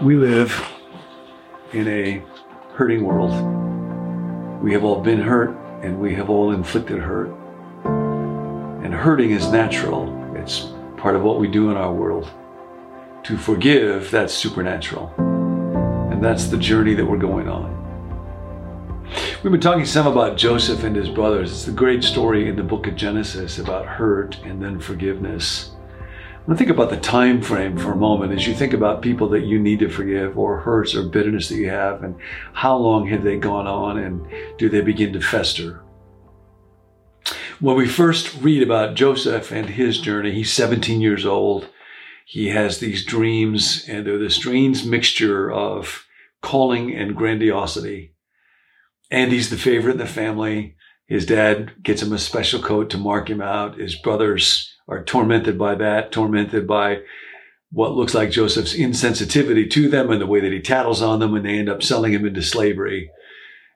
We live in a hurting world. We have all been hurt and we have all inflicted hurt. And hurting is natural, it's part of what we do in our world. To forgive, that's supernatural. And that's the journey that we're going on. We've been talking some about Joseph and his brothers. It's the great story in the book of Genesis about hurt and then forgiveness. Now think about the time frame for a moment as you think about people that you need to forgive or hurts or bitterness that you have and how long have they gone on and do they begin to fester? When we first read about Joseph and his journey, he's 17 years old. He has these dreams and they're this strange mixture of calling and grandiosity. And he's the favorite in the family. His dad gets him a special coat to mark him out. His brothers are tormented by that, tormented by what looks like Joseph's insensitivity to them and the way that he tattles on them, and they end up selling him into slavery.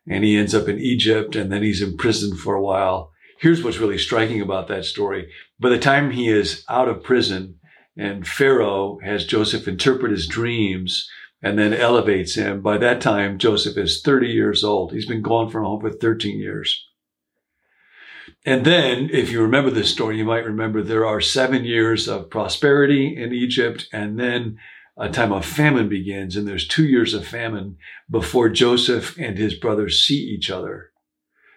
And he ends up in Egypt, and then he's imprisoned for a while. Here's what's really striking about that story. By the time he is out of prison, and Pharaoh has Joseph interpret his dreams and then elevates him, by that time, Joseph is 30 years old. He's been gone from home for 13 years. And then, if you remember this story, you might remember there are seven years of prosperity in Egypt, and then a time of famine begins, and there's two years of famine before Joseph and his brothers see each other.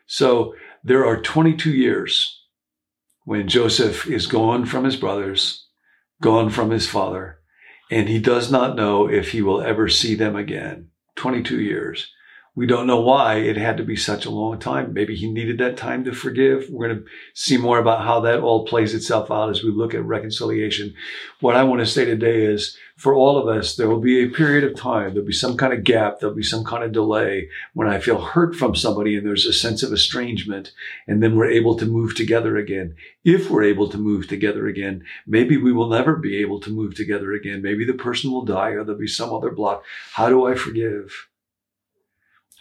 So there are 22 years when Joseph is gone from his brothers, gone from his father, and he does not know if he will ever see them again. 22 years. We don't know why it had to be such a long time. Maybe he needed that time to forgive. We're going to see more about how that all plays itself out as we look at reconciliation. What I want to say today is for all of us, there will be a period of time. There'll be some kind of gap. There'll be some kind of delay when I feel hurt from somebody and there's a sense of estrangement. And then we're able to move together again. If we're able to move together again, maybe we will never be able to move together again. Maybe the person will die or there'll be some other block. How do I forgive?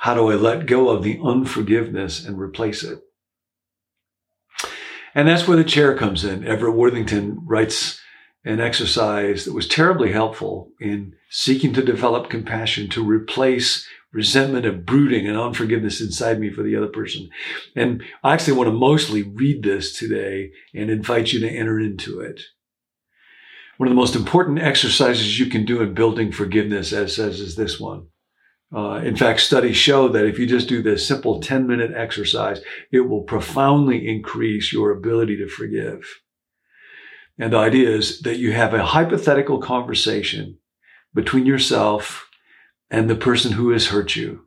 How do I let go of the unforgiveness and replace it? And that's where the chair comes in. Everett Worthington writes an exercise that was terribly helpful in seeking to develop compassion to replace resentment and brooding and unforgiveness inside me for the other person. And I actually want to mostly read this today and invite you to enter into it. One of the most important exercises you can do in building forgiveness, as says, is this one. Uh, in fact, studies show that if you just do this simple 10 minute exercise, it will profoundly increase your ability to forgive. And the idea is that you have a hypothetical conversation between yourself and the person who has hurt you.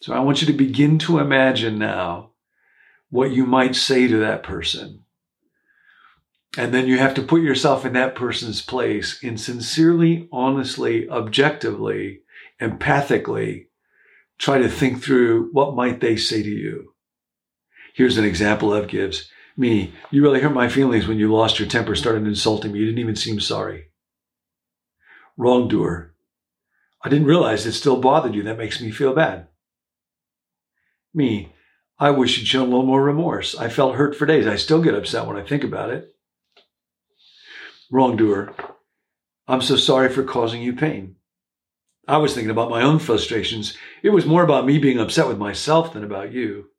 So I want you to begin to imagine now what you might say to that person. And then you have to put yourself in that person's place and sincerely, honestly, objectively empathically try to think through what might they say to you. Here's an example Ev gives. Me, you really hurt my feelings when you lost your temper, started insulting me. You didn't even seem sorry. Wrongdoer. I didn't realize it still bothered you. That makes me feel bad. Me, I wish you'd shown a little more remorse. I felt hurt for days. I still get upset when I think about it. Wrongdoer. I'm so sorry for causing you pain. I was thinking about my own frustrations. It was more about me being upset with myself than about you.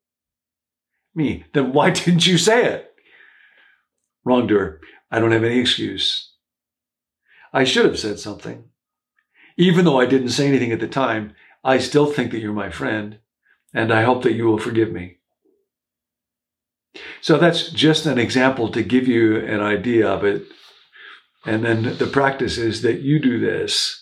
Me, then why didn't you say it? Wrongdoer, I don't have any excuse. I should have said something. Even though I didn't say anything at the time, I still think that you're my friend, and I hope that you will forgive me. So that's just an example to give you an idea of it. And then the practice is that you do this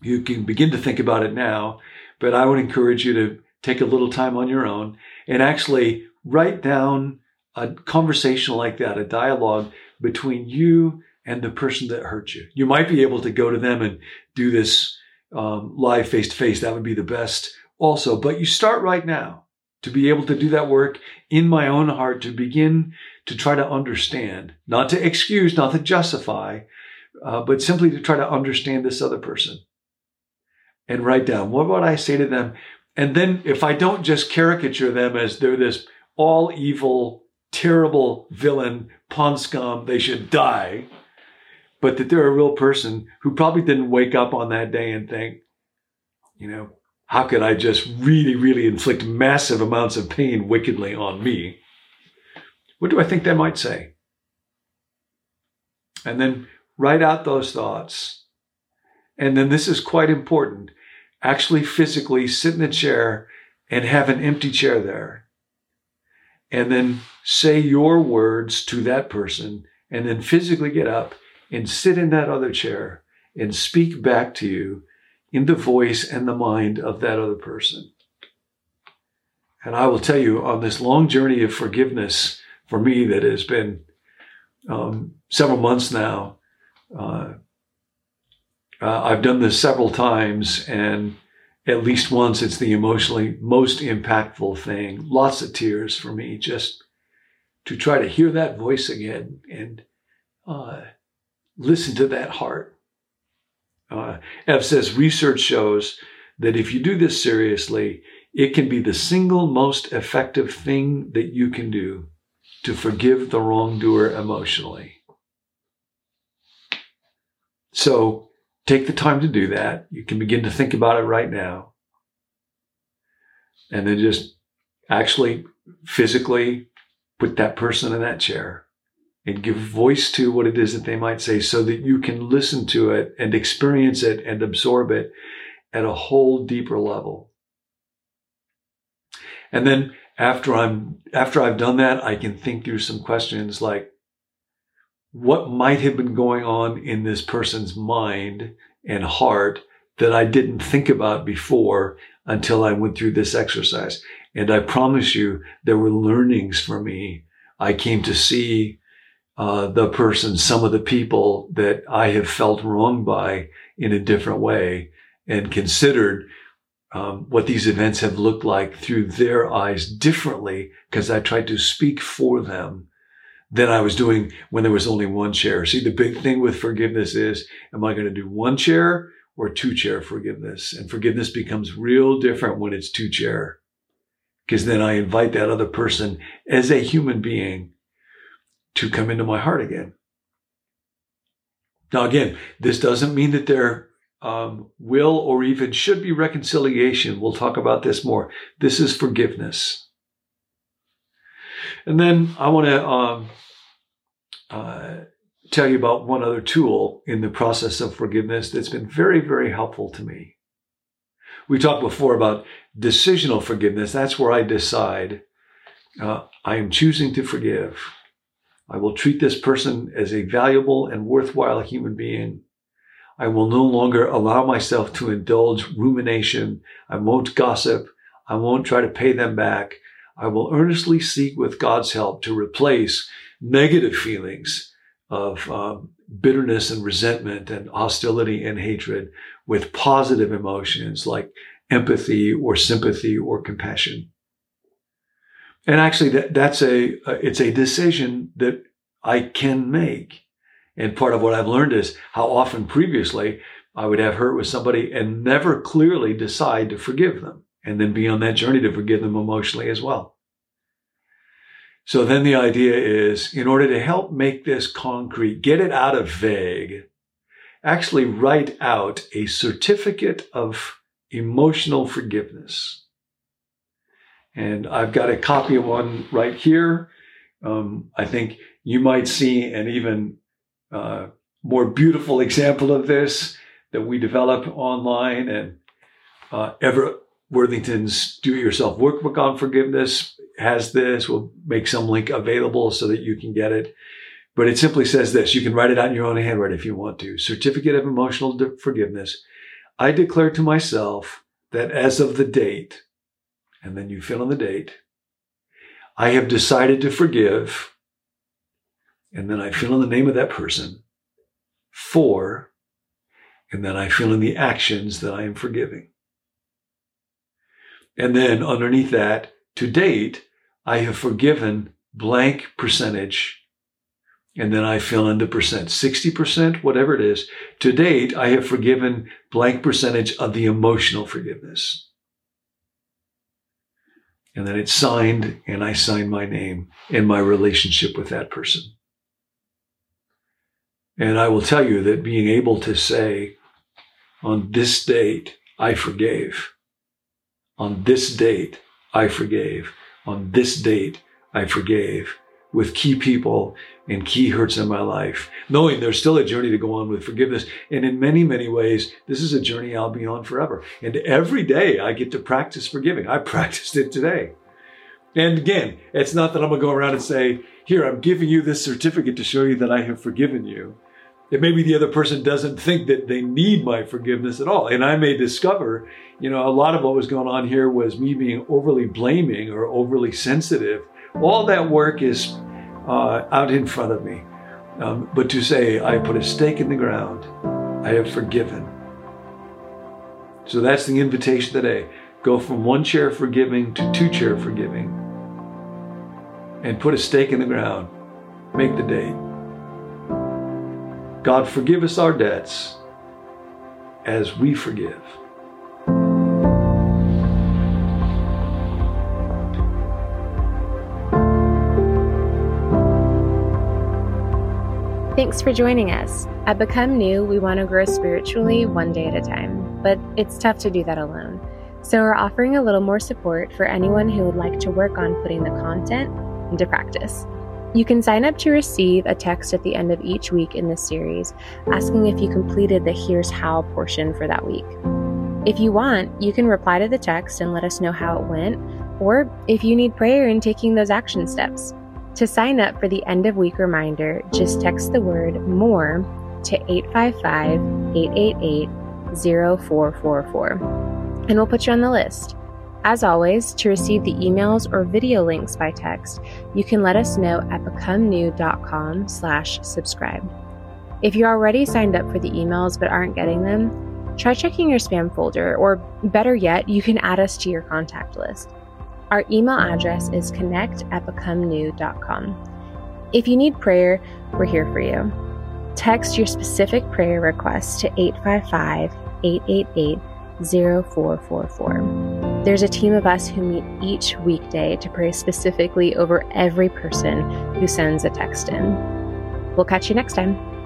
you can begin to think about it now, but I would encourage you to take a little time on your own and actually write down a conversation like that, a dialogue between you and the person that hurt you. You might be able to go to them and do this um, live face to face. That would be the best also. But you start right now to be able to do that work in my own heart, to begin to try to understand, not to excuse, not to justify, uh, but simply to try to understand this other person and write down what would I say to them? And then if I don't just caricature them as they're this all evil, terrible villain, pawn scum, they should die. but that they're a real person who probably didn't wake up on that day and think, you know, how could I just really, really inflict massive amounts of pain wickedly on me? What do I think they might say? And then write out those thoughts. And then this is quite important. Actually, physically sit in a chair and have an empty chair there. And then say your words to that person, and then physically get up and sit in that other chair and speak back to you in the voice and the mind of that other person. And I will tell you on this long journey of forgiveness for me that has been um, several months now, uh, uh, I've done this several times, and at least once it's the emotionally most impactful thing. Lots of tears for me just to try to hear that voice again and uh, listen to that heart. Uh, Ev says research shows that if you do this seriously, it can be the single most effective thing that you can do to forgive the wrongdoer emotionally. So take the time to do that. You can begin to think about it right now. And then just actually physically put that person in that chair and give voice to what it is that they might say so that you can listen to it and experience it and absorb it at a whole deeper level. And then after I'm after I've done that, I can think through some questions like what might have been going on in this person's mind and heart that I didn't think about before until I went through this exercise. And I promise you, there were learnings for me. I came to see uh, the person, some of the people that I have felt wronged by in a different way and considered um, what these events have looked like through their eyes differently because I tried to speak for them than I was doing when there was only one chair. See, the big thing with forgiveness is, am I going to do one chair or two chair forgiveness? And forgiveness becomes real different when it's two chair because then I invite that other person as a human being to come into my heart again. Now, again, this doesn't mean that there um, will or even should be reconciliation. We'll talk about this more. This is forgiveness. And then I want to um, uh, tell you about one other tool in the process of forgiveness that's been very, very helpful to me. We talked before about decisional forgiveness. That's where I decide uh, I am choosing to forgive. I will treat this person as a valuable and worthwhile human being. I will no longer allow myself to indulge rumination. I won't gossip. I won't try to pay them back. I will earnestly seek with God's help to replace negative feelings of um, bitterness and resentment and hostility and hatred with positive emotions like empathy or sympathy or compassion. And actually, that, that's a, it's a decision that I can make. And part of what I've learned is how often previously I would have hurt with somebody and never clearly decide to forgive them and then be on that journey to forgive them emotionally as well. So then the idea is in order to help make this concrete, get it out of vague, actually write out a certificate of emotional forgiveness. And I've got a copy of one right here. Um, I think you might see an even uh, more beautiful example of this that we develop online. And uh, Everett Worthington's Do Yourself Workbook on Forgiveness has this. We'll make some link available so that you can get it. But it simply says this. You can write it out in your own handwriting if you want to. Certificate of Emotional Forgiveness. I declare to myself that as of the date, and then you fill in the date, I have decided to forgive, and then I fill in the name of that person, for, and then I fill in the actions that I am forgiving. And then underneath that, to date, I have forgiven blank percentage. And then I fill in the percent, 60%, whatever it is. To date, I have forgiven blank percentage of the emotional forgiveness and then it's signed and I sign my name and my relationship with that person. And I will tell you that being able to say, on this date, I forgave. On this date, I forgave. On this date, I forgave with key people and key hurts in my life, knowing there's still a journey to go on with forgiveness. And in many, many ways, this is a journey I'll be on forever. And every day I get to practice forgiving. I practiced it today. And again, it's not that I'm going to go around and say, here, I'm giving you this certificate to show you that I have forgiven you. And maybe the other person doesn't think that they need my forgiveness at all. And I may discover, you know, a lot of what was going on here was me being overly blaming or overly sensitive. All that work is uh, out in front of me. Um, but to say, I put a stake in the ground, I have forgiven. So that's the invitation today. Go from one chair forgiving to two chair forgiving and put a stake in the ground. Make the date. God, forgive us our debts as we forgive. Thanks for joining us. At Become New, we want to grow spiritually one day at a time, but it's tough to do that alone. So we're offering a little more support for anyone who would like to work on putting the content into practice. You can sign up to receive a text at the end of each week in this series asking if you completed the Here's How portion for that week. If you want, you can reply to the text and let us know how it went, or if you need prayer in taking those action steps. To sign up for the end of week reminder, just text the word MORE to 855 888 0444, and we'll put you on the list. As always, to receive the emails or video links by text, you can let us know at becomenew.com slash subscribe. If you're already signed up for the emails but aren't getting them, try checking your spam folder, or better yet, you can add us to your contact list. Our email address is connect at becomenew.com. If you need prayer, we're here for you. Text your specific prayer request to 855 888 0444. There's a team of us who meet each weekday to pray specifically over every person who sends a text in. We'll catch you next time.